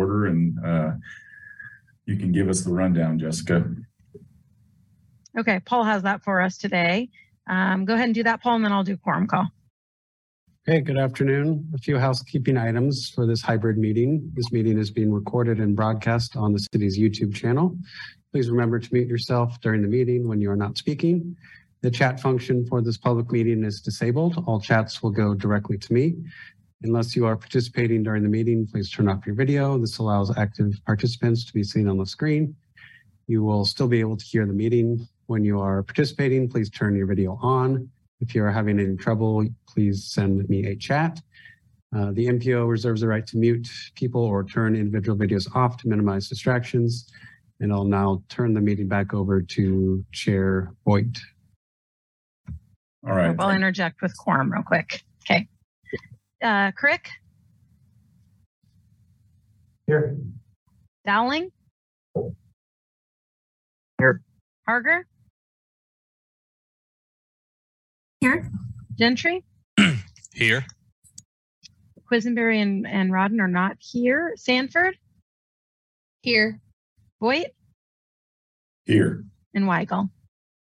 order and uh, you can give us the rundown, Jessica. Okay, Paul has that for us today. Um, go ahead and do that, Paul, and then I'll do quorum call. Okay, good afternoon. A few housekeeping items for this hybrid meeting. This meeting is being recorded and broadcast on the city's YouTube channel. Please remember to mute yourself during the meeting when you are not speaking. The chat function for this public meeting is disabled. All chats will go directly to me. Unless you are participating during the meeting, please turn off your video. This allows active participants to be seen on the screen. You will still be able to hear the meeting. When you are participating, please turn your video on. If you are having any trouble, please send me a chat. Uh, the MPO reserves the right to mute people or turn individual videos off to minimize distractions. And I'll now turn the meeting back over to Chair Boyd. All right. I'll interject with quorum real quick. Okay. Uh, Crick, Here. Dowling? Here. Harger? Here. Gentry? Here. Quisenberry and, and Rodden are not here. Sanford? Here. Voight? Here. And Weigel?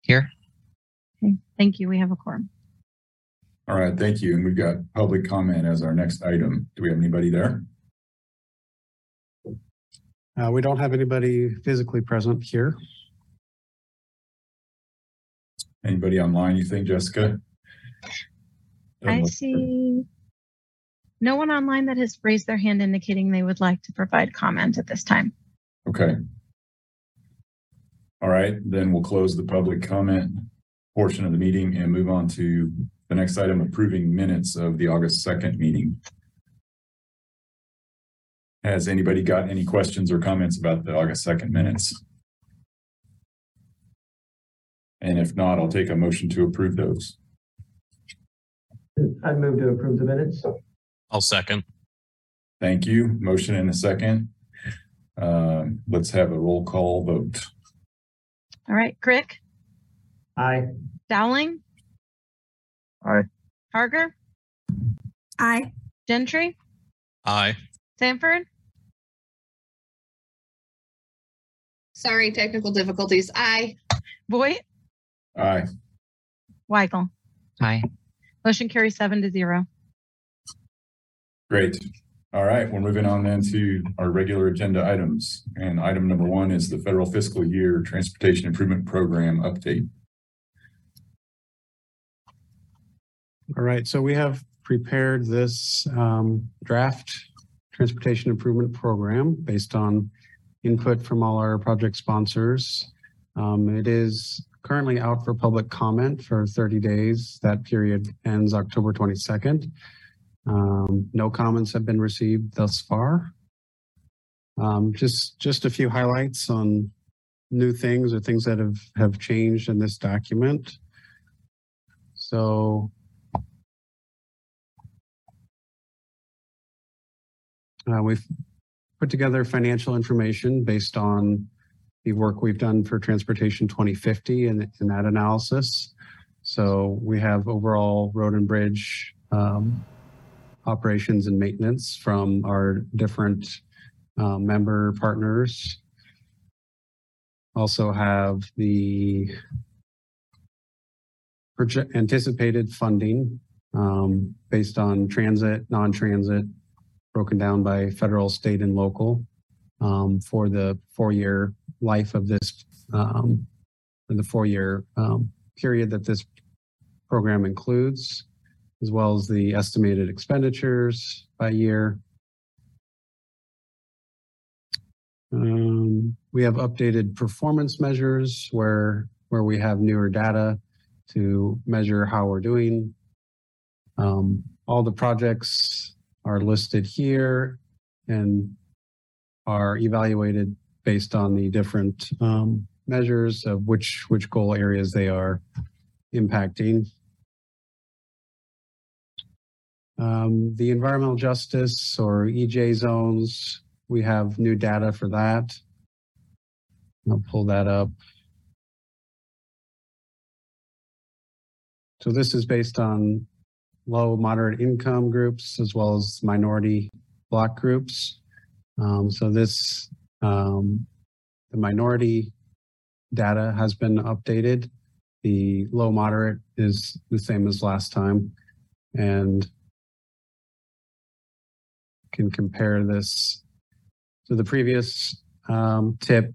Here. Okay, thank you. We have a quorum. All right, thank you. And we've got public comment as our next item. Do we have anybody there? Uh, we don't have anybody physically present here. Anybody online, you think, Jessica? I see no one online that has raised their hand indicating they would like to provide comment at this time. Okay. All right, then we'll close the public comment portion of the meeting and move on to the next item, approving minutes of the August 2nd meeting. Has anybody got any questions or comments about the August 2nd minutes? And if not, I'll take a motion to approve those. I move to approve the minutes. I'll second. Thank you. Motion and a second. Um, let's have a roll call vote. All right, Crick, Aye. Dowling? Aye. Harger? Aye. Gentry? Aye. Sanford? Sorry, technical difficulties. Aye. Voight? Aye. Weigel? Aye. Motion carries seven to zero. Great. All right, we're moving on then to our regular agenda items. And item number one is the federal fiscal year transportation improvement program update. All right, so we have prepared this um, draft transportation improvement program based on input from all our project sponsors. Um, it is currently out for public comment for 30 days. That period ends October 22nd. Um, no comments have been received thus far. Um, just just a few highlights on new things or things that have have changed in this document. So Uh, we've put together financial information based on the work we've done for Transportation 2050 and in that analysis. So we have overall road and bridge um, operations and maintenance from our different uh, member partners. Also have the anticipated funding um, based on transit, non-transit, broken down by federal, state, and local um, for the four-year life of this, um, the four-year um, period that this program includes, as well as the estimated expenditures by year. Um, we have updated performance measures where where we have newer data to measure how we're doing. Um, all the projects are listed here and are evaluated based on the different um, measures of which which goal areas they are impacting. Um, the environmental justice or EJ zones, we have new data for that. I'll pull that up. So this is based on low moderate income groups as well as minority block groups. Um, so this, um, the minority data has been updated. The low moderate is the same as last time. And can compare this to the previous um, tip.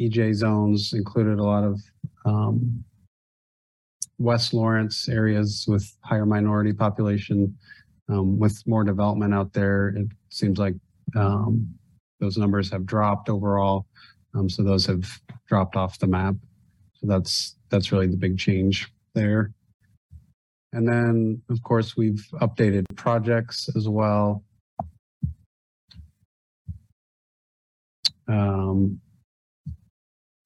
EJ zones included a lot of um, West Lawrence areas with higher minority population. Um, with more development out there, it seems like um, those numbers have dropped overall. Um, so those have dropped off the map. So that's that's really the big change there. And then, of course, we've updated projects as well. Um,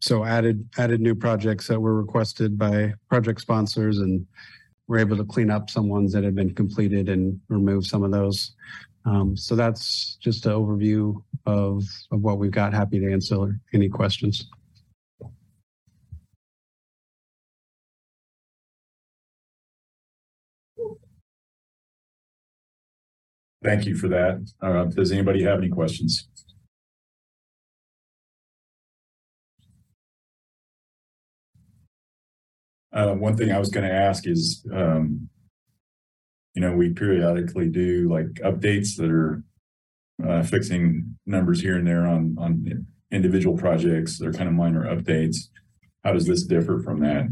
so added added new projects that were requested by project sponsors and we're able to clean up some ones that had been completed and remove some of those. Um, so that's just an overview of, of what we've got. Happy to answer any questions. Thank you for that. Uh, does anybody have any questions? Uh, one thing I was gonna ask is, um, you know, we periodically do like updates that are uh, fixing numbers here and there on, on individual projects. They're kind of minor updates. How does this differ from that?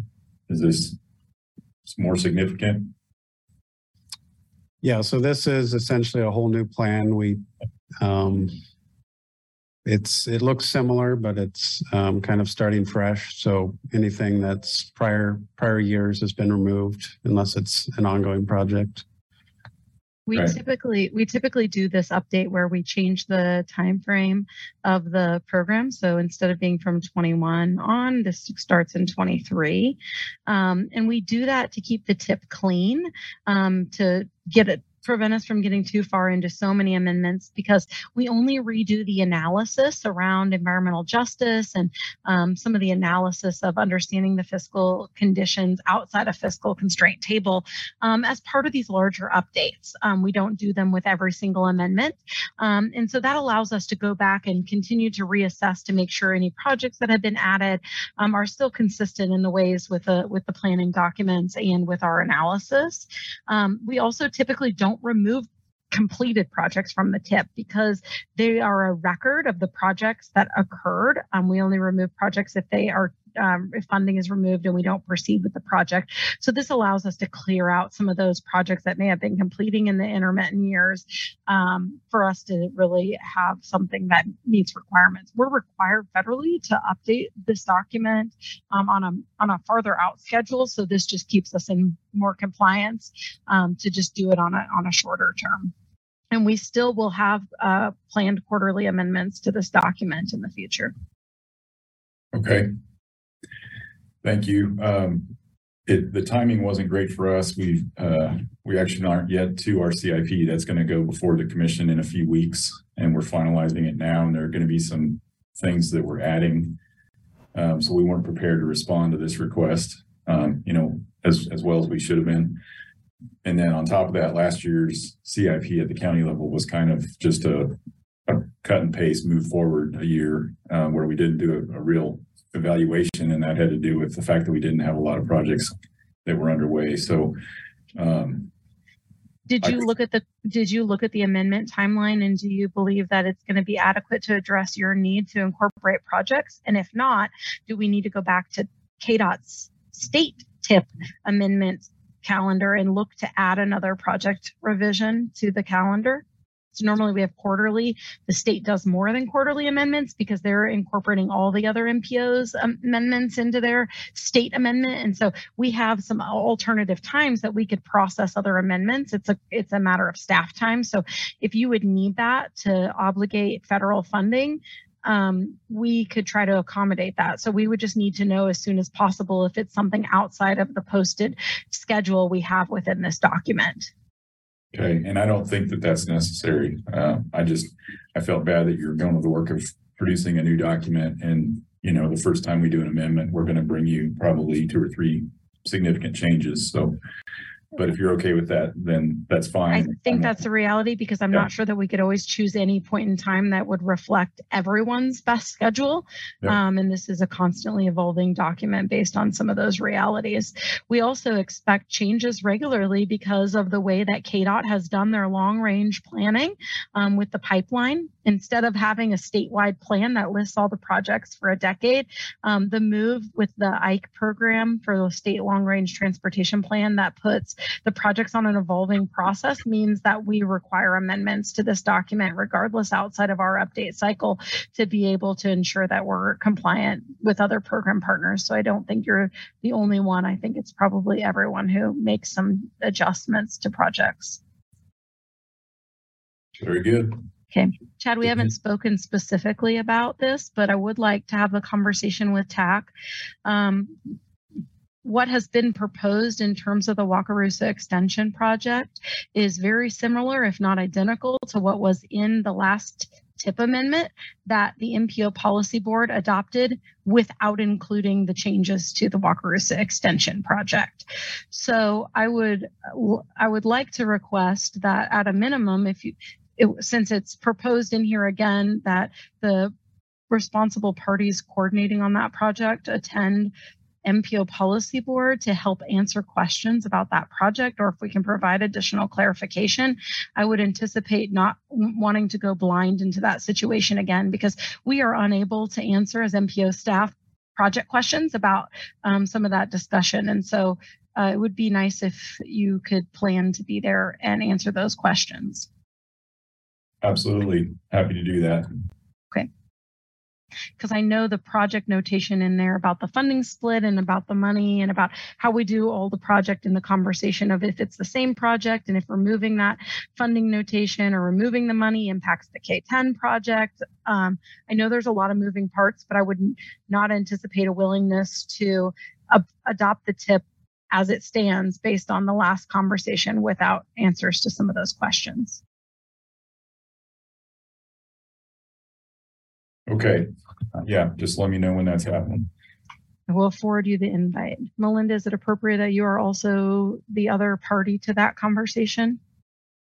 Is this more significant? Yeah, so this is essentially a whole new plan. We, um, it's, it looks similar, but it's, um, kind of starting fresh. So anything that's prior, prior years has been removed unless it's an ongoing project. We Right. typically we typically do this update where we change the time frame of the program. So instead of being from 21 on, this starts in 23, um, and we do that to keep the tip clean, um, to get it prevent us from getting too far into so many amendments because we only redo the analysis around environmental justice and um, some of the analysis of understanding the fiscal conditions outside of fiscal constraint table um, as part of these larger updates. Um, we don't do them with every single amendment. Um, and so that allows us to go back and continue to reassess to make sure any projects that have been added um, are still consistent in the ways with the with the planning documents and with our analysis. Um, we also typically don't remove completed projects from the tip because they are a record of the projects that occurred. Um, we only remove projects if they are um, if funding is removed and we don't proceed with the project. So this allows us to clear out some of those projects that may have been completing in the intermittent years um, for us to really have something that meets requirements. We're required federally to update this document um, on a on a farther out schedule. So this just keeps us in more compliance um, to just do it on a on a shorter term. And we still will have uh, planned quarterly amendments to this document in the future. Okay. Thank you. Um, it, the timing wasn't great for us. We've, uh, we actually aren't yet to our CIP. That's going to go before the commission in a few weeks and we're finalizing it now. And there are going to be some things that we're adding. Um, so we weren't prepared to respond to this request, um, you know, as, as well as we should have been. And then on top of that, last year's CIP at the county level was kind of just a, a cut and paste, move forward a year, uh, where we didn't do a, a real evaluation, and that had to do with the fact that we didn't have a lot of projects that were underway. So, um, Did you think- look at the did you look at the amendment timeline and do you believe that it's going to be adequate to address your need to incorporate projects? And if not, do we need to go back to KDOT's state tip amendment calendar and look to add another project revision to the calendar? So normally we have quarterly. The state does more than quarterly amendments because they're incorporating all the other MPOs um, amendments into their state amendment. And so we have some alternative times that we could process other amendments. It's a it's a matter of staff time. So if you would need that to obligate federal funding, um, we could try to accommodate that. So we would just need to know as soon as possible if it's something outside of the posted schedule we have within this document. Okay, and I don't think that that's necessary. Uh, I just, I felt bad that you're going to the work of producing a new document and, you know, the first time we do an amendment, we're going to bring you probably two or three significant changes. So, but if you're okay with that, then that's I fine. think I'm- that's the reality because I'm Yeah. not sure that we could always choose any point in time that would reflect everyone's best schedule. Yeah. Um, and this is a constantly evolving document based on some of those realities. We also expect changes regularly because of the way that KDOT has done their long range planning um, with the pipeline. Instead of having a statewide plan that lists all the projects for a decade, um, the move with the IKE program for the state long range transportation plan that puts the projects on an evolving process means that we require amendments to this document regardless outside of our update cycle to be able to ensure that we're compliant with other program partners. So I don't think you're the only one. I think it's probably everyone who makes some adjustments to projects. Very good. Okay. Chad, we haven't spoken specifically about this, but I would like to have a conversation with TAC. Um, what has been proposed in terms of the Wakarusa extension project is very similar, if not identical, to what was in the last tip amendment that the MPO policy board adopted without including the changes to the Wakarusa extension project. So I would I would like to request that at a minimum, if you it, since it's proposed in here again that the responsible parties coordinating on that project attend MPO policy board to help answer questions about that project, or if we can provide additional clarification, I would anticipate not wanting to go blind into that situation again because we are unable to answer as MPO staff project questions about um, some of that discussion. And so uh, it would be nice if you could plan to be there and answer those questions. Absolutely. Happy to do that. Because I know the project notation in there about the funding split and about the money and about how we do all the project in the conversation of if it's the same project and if removing that funding notation or removing the money impacts the K10 project. Um, I know there's a lot of moving parts, but I would not anticipate a willingness to uh, adopt the tip as it stands based on the last conversation without answers to some of those questions. Okay. Yeah, just let me know when that's happening. I will forward you the invite. Melinda, is it appropriate that you are also the other party to that conversation?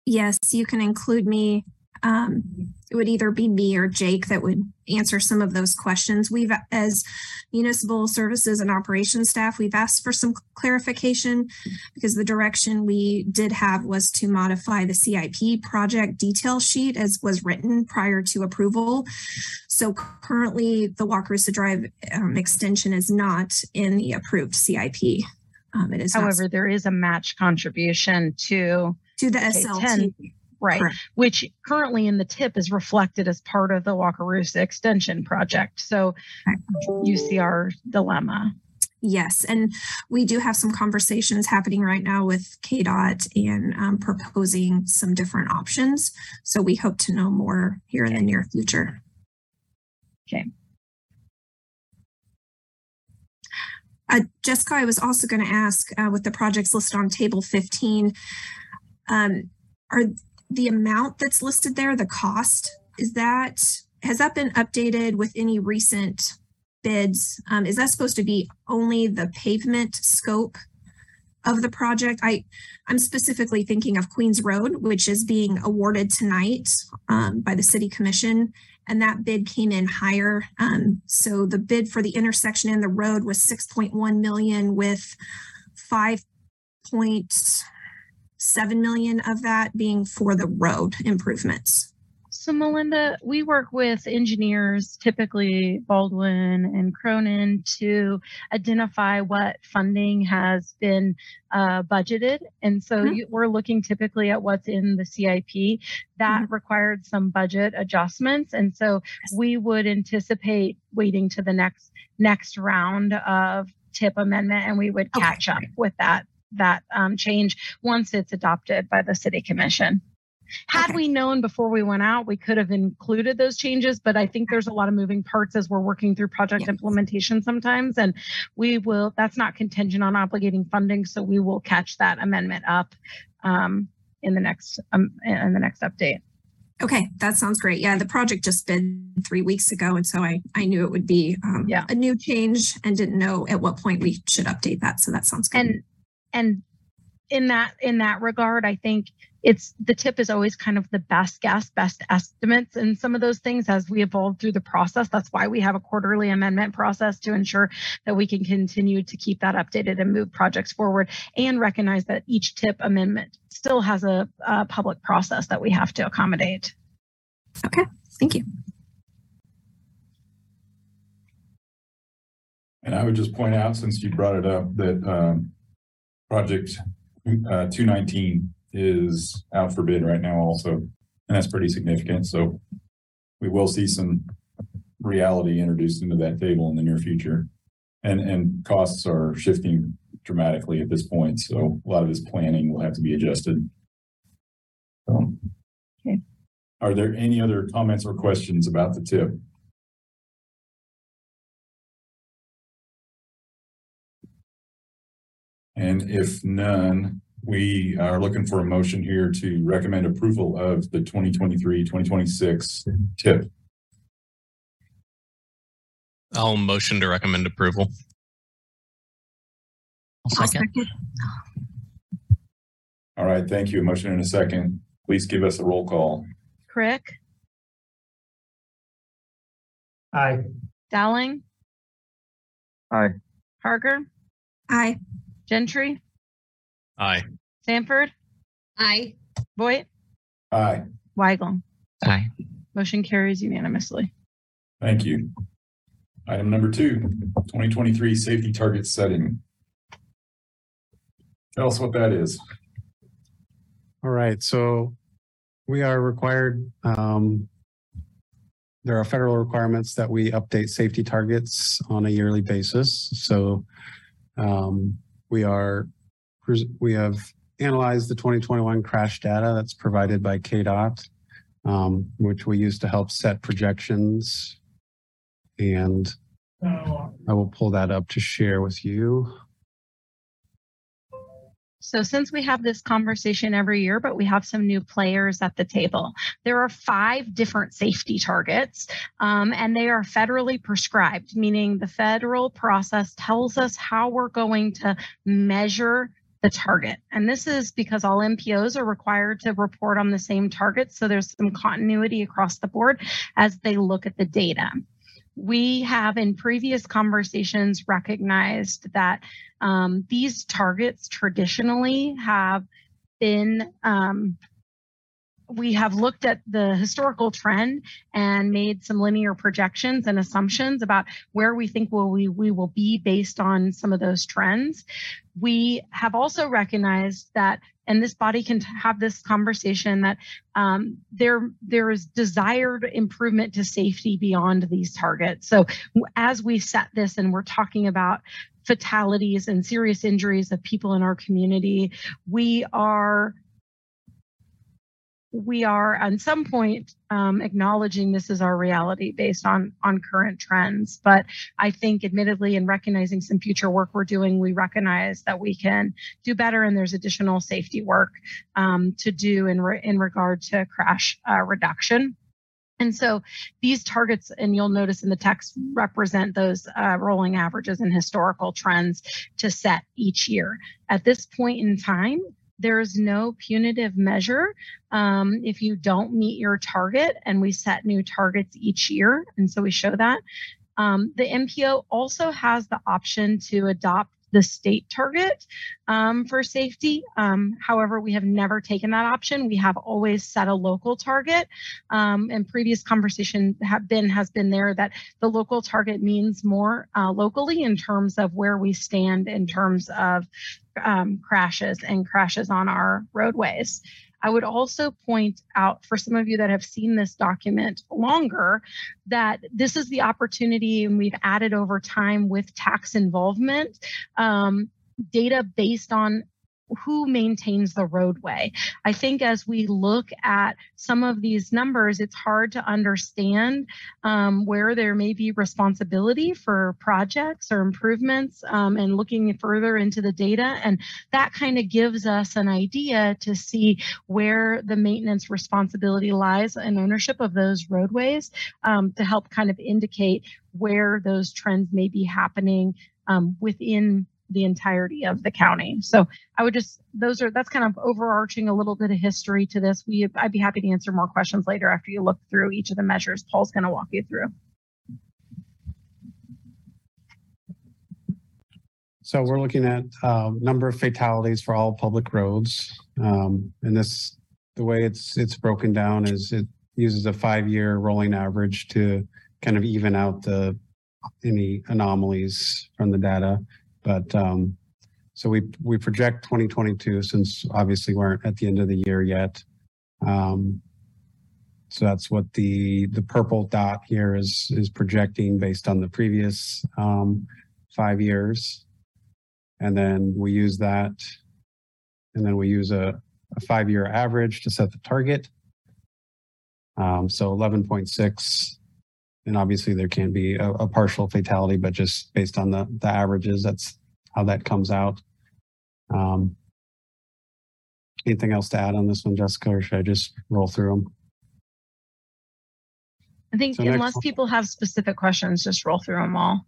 Yes, you can include me. Um, it would either be me or Jake that would answer some of those questions. We've, as municipal services and operations staff, we've asked for some clarification because the direction we did have was to modify the CIP project detail sheet as was written prior to approval. So currently, the Wakarusa Drive um, extension is not in the approved CIP. Um, it is not However, there is a match contribution to, to the SLT. 10. Right, Correct. which currently in the tip is reflected as part of the Wakarusa extension project. So you see our dilemma. Yes, and we do have some conversations happening right now with KDOT and um, proposing some different options. So we hope to know more here in the near future. Uh, Jessica, I was also going to ask uh, with the projects listed on table 15, um, are the amount that's listed there, the cost, is that, has that been updated with any recent bids? Um, is that supposed to be only the pavement scope of the project? I, I'm specifically thinking of Queens Road, which is being awarded tonight um, by the city commission. And that bid came in higher. Um, so the bid for the intersection and the road was 6.1 million with 5.7 million of that being for the road improvements. So, Melinda, we work with engineers, typically Baldwin and Cronin, to identify what funding has been uh, budgeted. And so Mhm. you, we're looking typically at what's in the CIP. That required some budget adjustments. And so we would anticipate waiting to the next next round of tip amendment and we would Okay. catch up with that that um, change once it's adopted by the city commission. Had Okay. we known before we went out, we could have included those changes, but I think there's a lot of moving parts as we're working through project Yes. implementation sometimes. And we will, that's not contingent on obligating funding, so we will catch that amendment up um, in the next, um, in the next update. Okay, that sounds great. Yeah, the project just been three weeks ago, and so I I knew it would be um, Yeah. a new change and didn't know at what point we should update that. So that sounds good. And, and in that in that regard, I think it's the tip is always kind of the best guess, best estimates, and some of those things as we evolve through the process. That's why we have a quarterly amendment process to ensure that we can continue to keep that updated and move projects forward, and recognize that each tip amendment still has a, a public process that we have to accommodate. Okay, thank you. And I would just point out, since you brought it up, that um, project uh, two nineteen is out for bid right now also, and that's pretty significant. So we will see some reality introduced into that table in the near future. And, and costs are shifting dramatically at this point, so a lot of this planning will have to be adjusted. So. Okay. Are there any other comments or questions about the tip? And if none, we are looking for a motion here to recommend approval of the 2023-2026 tip. I'll motion to recommend approval. I'll second. All right, thank you. A motion and a second. Please give us a roll call. Crick, Aye. Dowling, Aye. Harger, Aye. Gentry, Aye. Sanford, Aye. Voight, Aye, Weigel. Aye. Motion carries unanimously. thank you. Item number two, 2023 safety target setting. Tell us what that is. All right, so we are required, um, there are federal requirements that we update safety targets on a yearly basis. So, um, we are, we have analyzed the 2021 crash data that's provided by KDOT, um, which we use to help set projections. And I will pull that up to share with you. So since we have this conversation every year, but we have some new players at the table, there are five different safety targets, um, and they are federally prescribed, meaning the federal process tells us how we're going to measure the target. And this is because all MPOs are required to report on the same targets. So there's some continuity across the board as they look at the data we have in previous conversations recognized that um, these targets traditionally have been um, we have looked at the historical trend and made some linear projections and assumptions about where we think will we, we will be based on some of those trends. We have also recognized that, and this body can have this conversation that um, there there is desired improvement to safety beyond these targets. So as we set this and we're talking about fatalities and serious injuries of people in our community, we are we are at some point um, acknowledging this is our reality based on on current trends but i think admittedly in recognizing some future work we're doing we recognize that we can do better and there's additional safety work um, to do in, re- in regard to crash uh, reduction and so these targets, and you'll notice in the text, represent those uh, rolling averages and historical trends to set each year. At this point in time, there is no punitive measure um, if you don't meet your target, and we set new targets each year. And so we show that. Um, the MPO also has the option to adopt the state target um, for safety. Um, however, we have never taken that option. We have always set a local target. Um, and previous conversation have been has been there that the local target means more uh, locally in terms of where we stand in terms of um, crashes and crashes on our roadways. I would also point out for some of you that have seen this document longer that this is the opportunity, and we've added over time with TAC involvement um, data based on who maintains the roadway. I think as we look at some of these numbers, it's hard to understand um, where there may be responsibility for projects or improvements um, and looking further into the data. And that kind of gives us an idea to see where the maintenance responsibility lies and ownership of those roadways um, to help kind of indicate where those trends may be happening um, within the entirety of the county. So I would just those are that's kind of overarching a little bit of history to this. We I'd be happy to answer more questions later after you look through each of the measures Paul's going to walk you through. So we're looking at uh, number of fatalities for all public roads. Um, and this, the way it's it's broken down is it uses a five-year rolling average to kind of even out the any anomalies from the data. But um, so we we project 2022 since obviously we aren't at the end of the year yet. Um, so that's what the the purple dot here is is projecting based on the previous um, five years. And then we use that. And then we use a, a five-year average to set the target. Um, so 11.6. And obviously there can be a, a partial fatality, but just based on the, the averages, that's how that comes out. Um, anything else to add on this one, Jessica, or should I just roll through them? I think So unless people have specific questions, just roll through them all.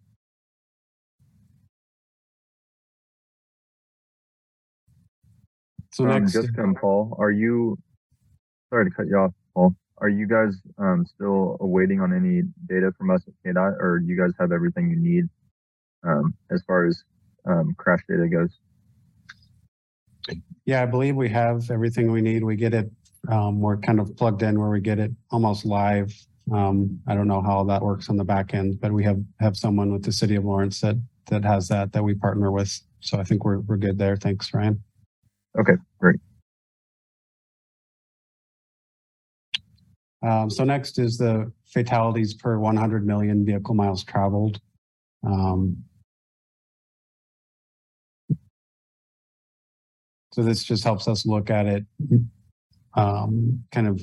So Um, next, Jessica and Paul, are you, sorry to cut you off, Paul. Are you guys, um, still awaiting on any data from us at KDOT or do you guys have everything you need, um, as far as, um, crash data goes? Yeah, I believe we have everything we need. We get it, um, we're kind of plugged in where we get it almost live. Um, I don't know how that works on the back end, but we have, have someone with the city of Lawrence that, that has that, that we partner with. So I think we're, we're good there. Thanks, Ryan. Okay, Um, so next is the fatalities per 100 million vehicle miles traveled. Um, so this just helps us look at it, um, kind of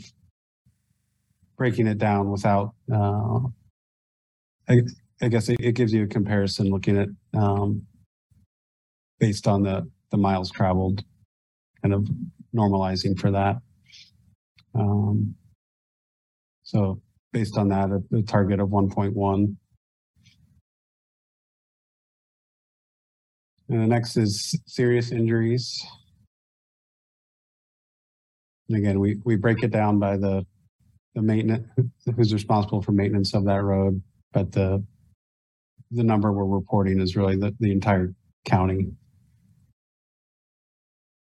breaking it down without, uh, I, I guess it, it gives you a comparison looking at, um, based on the, the miles traveled, kind of normalizing for that. Um, so based on that, a, a target of 1.1. And the next is serious injuries. And again, we, we break it down by the the maintenance who's responsible for maintenance of that road, but the the number we're reporting is really the, the entire county.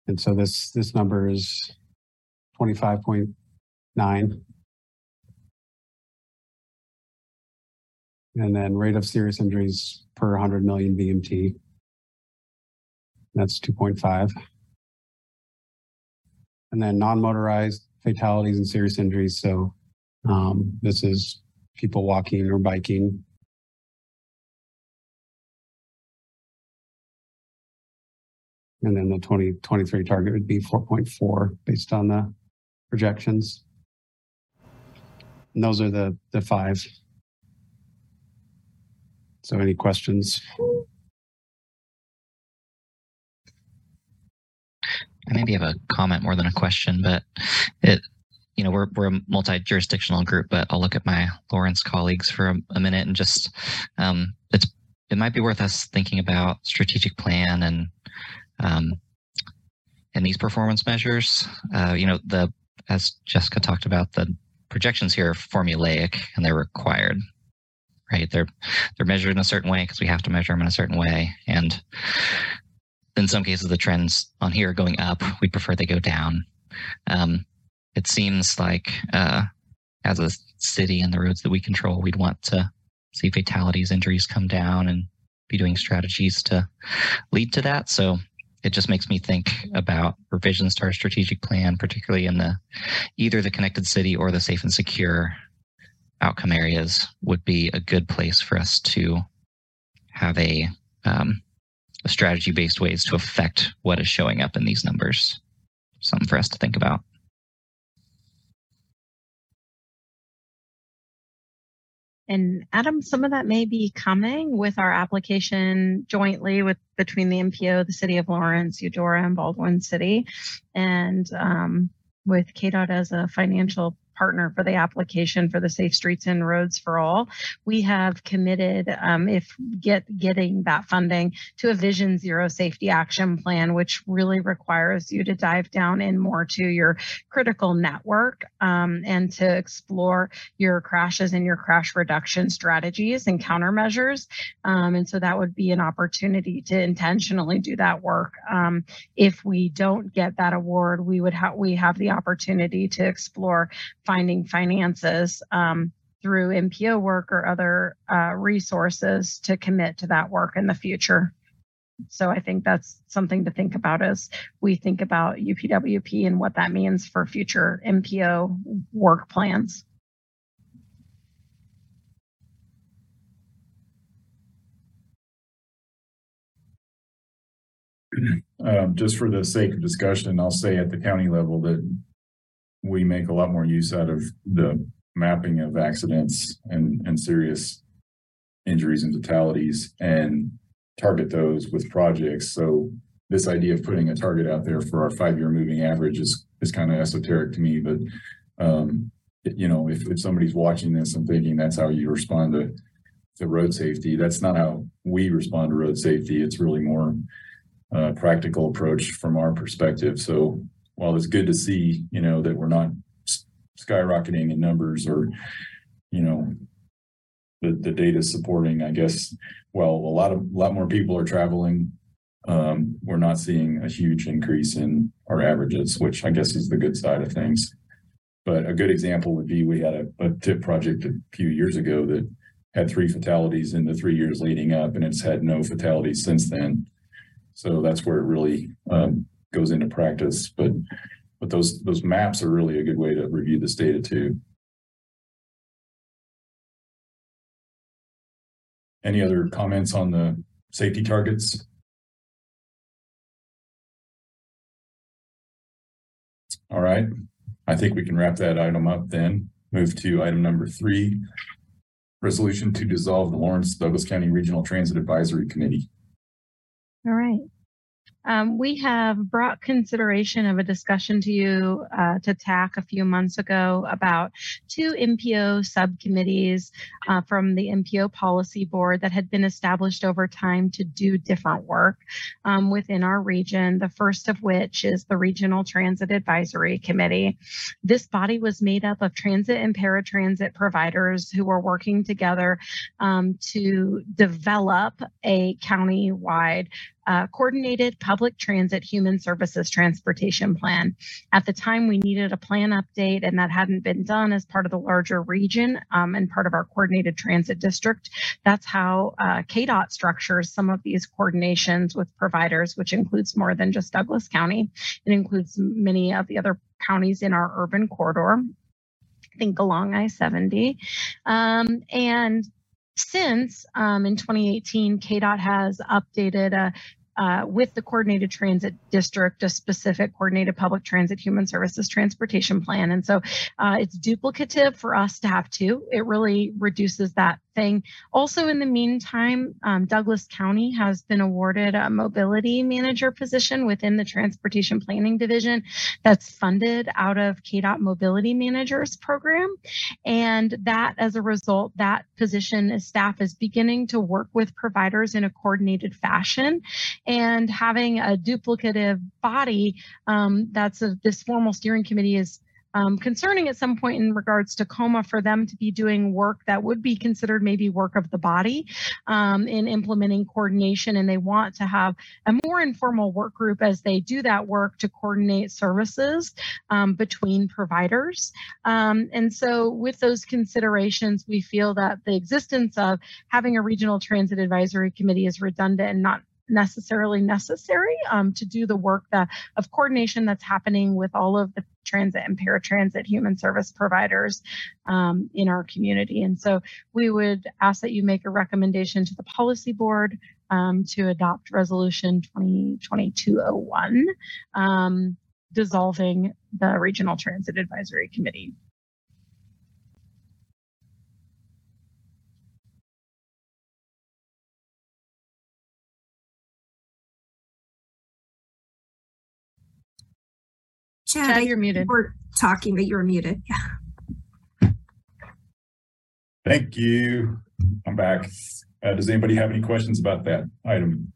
And so this this number is 25.9. And then rate of serious injuries per 100 million VMT. That's 2.5. And then non-motorized fatalities and serious injuries. So um, this is people walking or biking. And then the 2023 target would be 4.4 based on the projections. And those are the, the five. So any questions? I maybe have a comment more than a question, but it, you know, we're we're a multi-jurisdictional group, but I'll look at my Lawrence colleagues for a, a minute and just, um, it's it might be worth us thinking about strategic plan and um, and these performance measures. Uh, you know, the as Jessica talked about, the projections here are formulaic and they're required, right? They're they're measured in a certain way because we have to measure them in a certain way, and in some cases the trends on here are going up. We prefer they go down. Um, it seems like uh, as a city and the roads that we control, we'd want to see fatalities, injuries come down, and be doing strategies to lead to that. So it just makes me think about revisions to our strategic plan, particularly in the either the connected city or the safe and secure outcome areas would be a good place for us to have a, um, a strategy based ways to affect what is showing up in these numbers. Something for us to think about. And Adam, some of that may be coming with our application jointly with between the MPO, the City of Lawrence, Eudora, and Baldwin City, and um, with KDOT as a financial partner for the application for the Safe Streets and Roads for All, we have committed, um, if get getting that funding, to a Vision Zero Safety Action Plan, which really requires you to dive down in more to your critical network um, and to explore your crashes and your crash reduction strategies and countermeasures. Um, and so that would be an opportunity to intentionally do that work. Um, if we don't get that award, we would have we have the opportunity to explore finding finances um, through MPO work or other uh, resources to commit to that work in the future. So I think that's something to think about as we think about UPWP and what that means for future MPO work plans. Um, just for the sake of discussion, I'll say at the county level that we make a lot more use out of the mapping of accidents and, and serious injuries and fatalities and target those with projects. So this idea of putting a target out there for our five-year moving average is, is kind of esoteric to me, but um, you know, if, if somebody's watching this and thinking that's how you respond to, to road safety, that's not how we respond to road safety. It's really more uh, practical approach from our perspective. So while it's good to see, you know, that we're not skyrocketing in numbers or, you know, the, the data supporting, I guess, well, a lot of, a lot more people are traveling. Um, we're not seeing a huge increase in our averages, which I guess is the good side of things. But a good example would be we had a, a tip project a few years ago that had three fatalities in the three years leading up, and it's had no fatalities since then. So that's where it really um, goes into practice. But but those those maps are really a good way to review this data too. Any other comments on the safety targets? All right, I think we can wrap that item up then. Move to item number three. Resolution to dissolve the Lawrence Douglas County Regional Transit Advisory Committee. All right. Um, we have brought consideration of a discussion to you uh, to TAC a few months ago about two MPO subcommittees uh, from the MPO policy board that had been established over time to do different work um, within our region. The first of which is the Regional Transit Advisory Committee. This body was made up of transit and paratransit providers who were working together um, to develop a county-wide uh, coordinated public transit human services transportation plan. At the time, we needed a plan update, and that hadn't been done as part of the larger region um, and part of our coordinated transit district. That's how uh, KDOT structures some of these coordinations with providers, which includes more than just Douglas County. It includes many of the other counties in our urban corridor think along I-70. Um, and since um, in 2018, KDOT has updated a uh, with the coordinated transit district, a specific coordinated public transit human services transportation plan. And so uh, it's duplicative for us to have two. It really reduces that thing. Also, in the meantime, um, Douglas County has been awarded a mobility manager position within the Transportation Planning Division that's funded out of KDOT Mobility Managers Program. And that, as a result, that position staff is beginning to work with providers in a coordinated fashion and having a duplicative body um, that's a, this formal steering committee is um, concerning at some point in regards to quorum for them to be doing work that would be considered maybe work of the body um, in implementing coordination. And they want to have a more informal work group as they do that work to coordinate services um, between providers. Um, and so with those considerations we feel that the existence of having a regional transit advisory committee is redundant and not necessarily necessary um, to do the work that of coordination that's happening with all of the transit and paratransit human service providers um, in our community. And so we would ask that you make a recommendation to the policy board um, to adopt resolution 2022-01 um, dissolving the regional transit advisory committee. Chad, Chad, you're muted. We're talking, but you're muted. Yeah. Thank you. I'm back. Uh, does anybody have any questions about that item?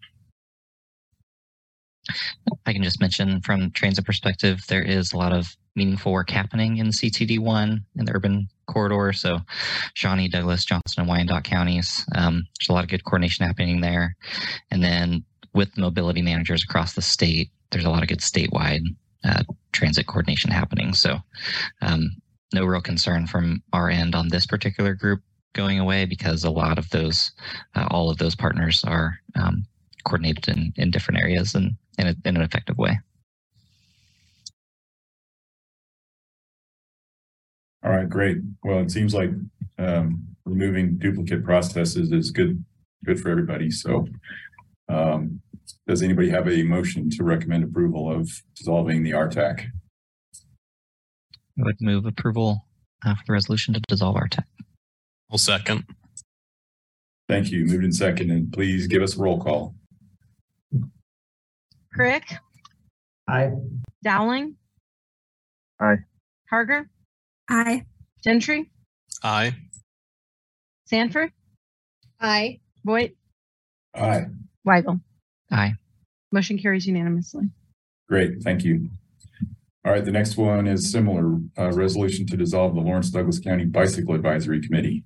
I can just mention from transit perspective, there is a lot of meaningful work happening in CTD one in the urban corridor. So Shawnee, Douglas, Johnson, and Wyandotte counties. Um, there's a lot of good coordination happening there. And then with mobility managers across the state, there's a lot of good statewide uh, transit coordination happening. So um, no real concern from our end on this particular group going away because a lot of those, uh, all of those partners are um, coordinated in, in different areas and in, a, in an effective way. All right, great. Well, it seems like um, removing duplicate processes is good, good for everybody. So um, does anybody have a motion to recommend approval of dissolving the RTAC? I would move approval uh, for the resolution to dissolve RTAC. I'll second. Thank you. Moved in second, and please give us a roll call. Crick, Aye. Dowling. Aye. Harger, Aye. Gentry, Aye. Sanford, Aye. Voight, Aye, Weigel. Aye. Motion carries unanimously. great. Thank you. All right, the next one is similar, uh, resolution to dissolve the Lawrence Douglas County Bicycle Advisory Committee.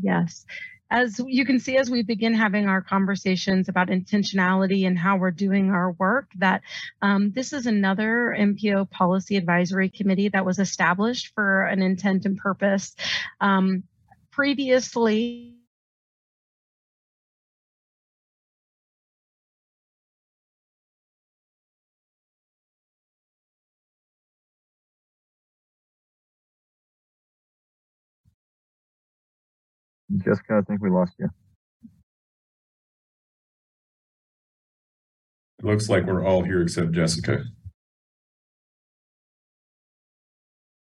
Yes. As you can see, as we begin having our conversations about intentionality and how we're doing our work, that um, this is another MPO policy advisory committee that was established for an intent and purpose. Um, previously, Jessica, I think we lost you. It looks like we're all here except Jessica.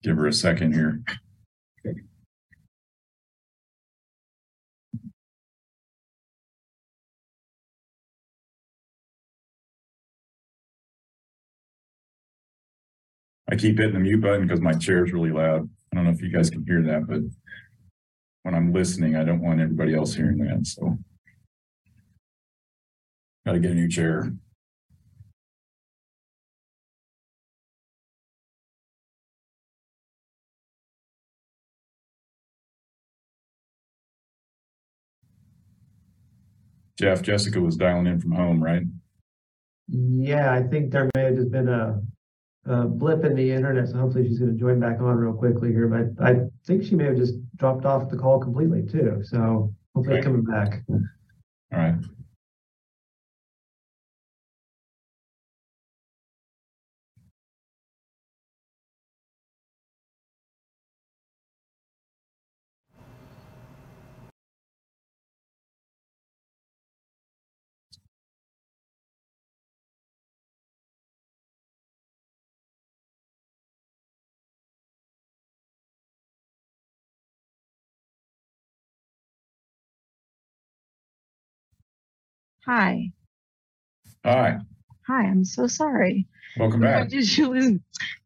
Give her a second here. I keep hitting the mute button because my chair is really loud. I don't know if you guys can hear that, but when I'm listening, I don't want everybody else hearing that, so. Gotta get a new chair. Jeff, Jessica was dialing in from home, right? Yeah, I think there may have just been a, a blip in the internet, so hopefully she's gonna join back on real quickly here, but I think she may have just dropped off the call completely too, so hopefully Okay. coming back. All right. Hi. Hi, Hi, I'm so sorry. welcome back. Did you lose?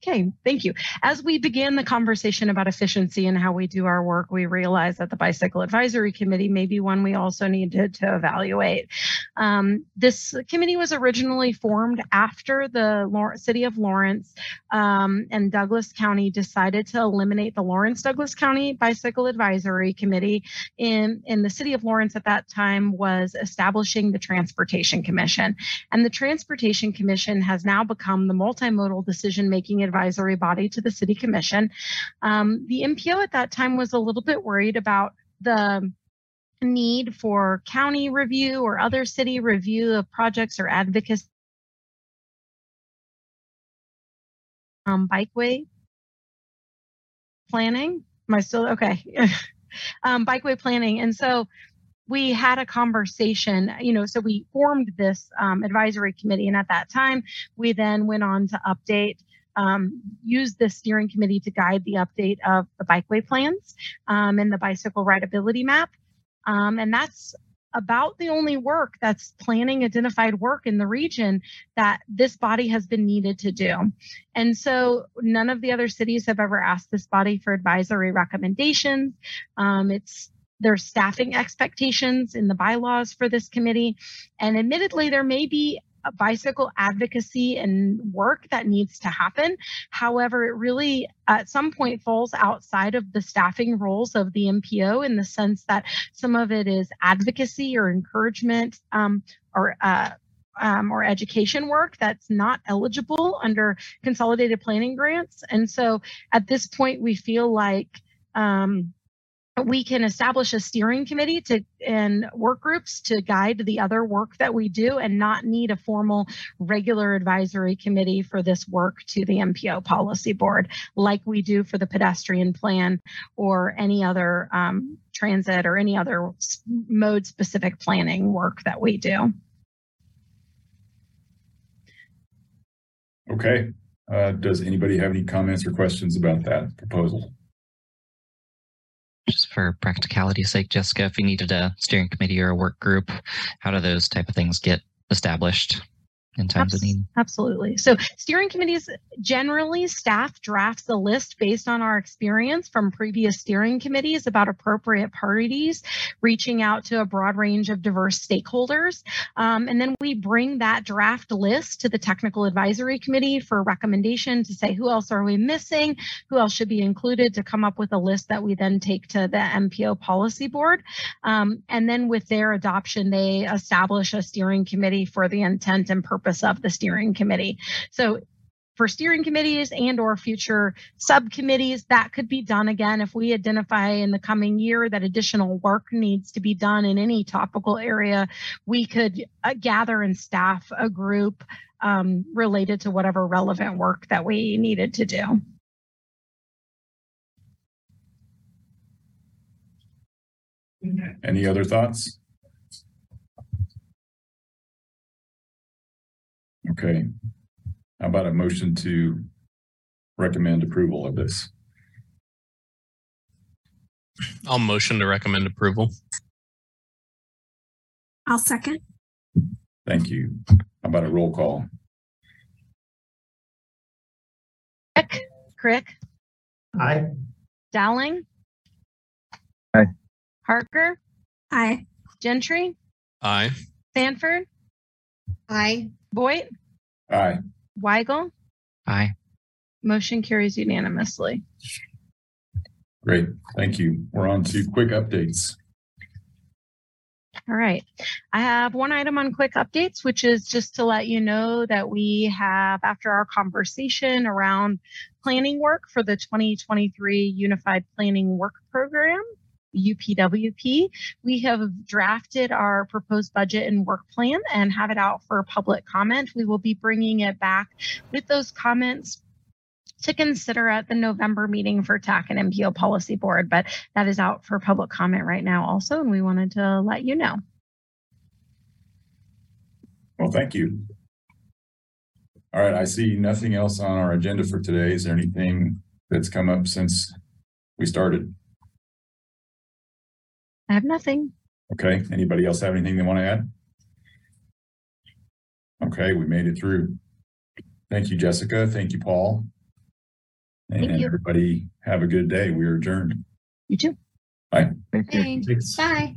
Okay, thank you. As we began the conversation about efficiency and how we do our work, we realized that the Bicycle Advisory Committee may be one we also needed to evaluate. Um, this committee was originally formed after the City of Lawrence um, and Douglas County decided to eliminate the Lawrence Douglas County Bicycle Advisory Committee. In, in the City of Lawrence at that time was establishing the Transportation Commission. And the Transportation Commission has now become the multimodal decision making advisory body to the City Commission. Um, the MPO at that time was a little bit worried about the need for county review or other city review of projects or advocacy. Um, bikeway planning. Am I still okay? um, bikeway planning. And so we had a conversation, you know, so we formed this um, advisory committee. And at that time, we then went on to update, um, use the steering committee to guide the update of the bikeway plans um, and the bicycle rideability map. Um, and that's about the only work that's planning identified work in the region that this body has been needed to do. And so none of the other cities have ever asked this body for advisory recommendations. Um, it's their staffing expectations in the bylaws for this committee. And admittedly, there may be bicycle advocacy and work that needs to happen. However, it really at some point falls outside of the staffing roles of the MPO in the sense that some of it is advocacy or encouragement um, or uh, um, or education work that's not eligible under consolidated planning grants. And so at this point, we feel like um, we can establish a steering committee to and work groups to guide the other work that we do and not need a formal regular advisory committee for this work to the MPO policy board like we do for the pedestrian plan or any other um, transit or any other mode specific planning work that we do. Okay, uh, does anybody have any comments or questions about that proposal? For practicality's sake, Jessica, if you needed a steering committee or a work group, how do those type of things get established in of Abs- need? Absolutely. So steering committees generally staff drafts a list based on our experience from previous steering committees about appropriate parties, reaching out to a broad range of diverse stakeholders. Um, and then we bring that draft list to the technical advisory committee for recommendation to say who else are we missing, who else should be included to come up with a list that we then take to the MPO policy board. Um, and then with their adoption, they establish a steering committee for the intent and purpose of the steering committee. So for steering committees and or future subcommittees that could be done again if we identify in the coming year that additional work needs to be done in any topical area we could uh, gather and staff a group um, related to whatever relevant work that we needed to do Any other thoughts? Okay, how about a motion to recommend approval of this? I'll motion to recommend approval. I'll second. Thank you. How about a roll call? Crick, Crick, Aye. Dowling, Aye. Harker, Aye. Gentry, Aye. Sanford, Aye. Voight, Aye. Weigel. Aye. Motion carries unanimously. Great, thank you. We're on to quick updates. All right. I have one item on quick updates, which is just to let you know that we have, after our conversation around planning work for the 2023 Unified Planning Work Program, UPWP, we have drafted our proposed budget and work plan and have it out for public comment. We will be bringing it back with those comments to consider at the November meeting for TAC and MPO Policy Board, but that is out for public comment right now also, and we wanted to let you know. Well, thank you. All right, I see nothing else on our agenda for today. Is there anything that's come up since we started? I have nothing. Okay, anybody else have anything they want to add? Okay, we made it through. Thank you, Jessica. Thank you, Paul. Thank And you. everybody have a good day. We are adjourned. You too. Thank you. Thanks. Thanks. Bye.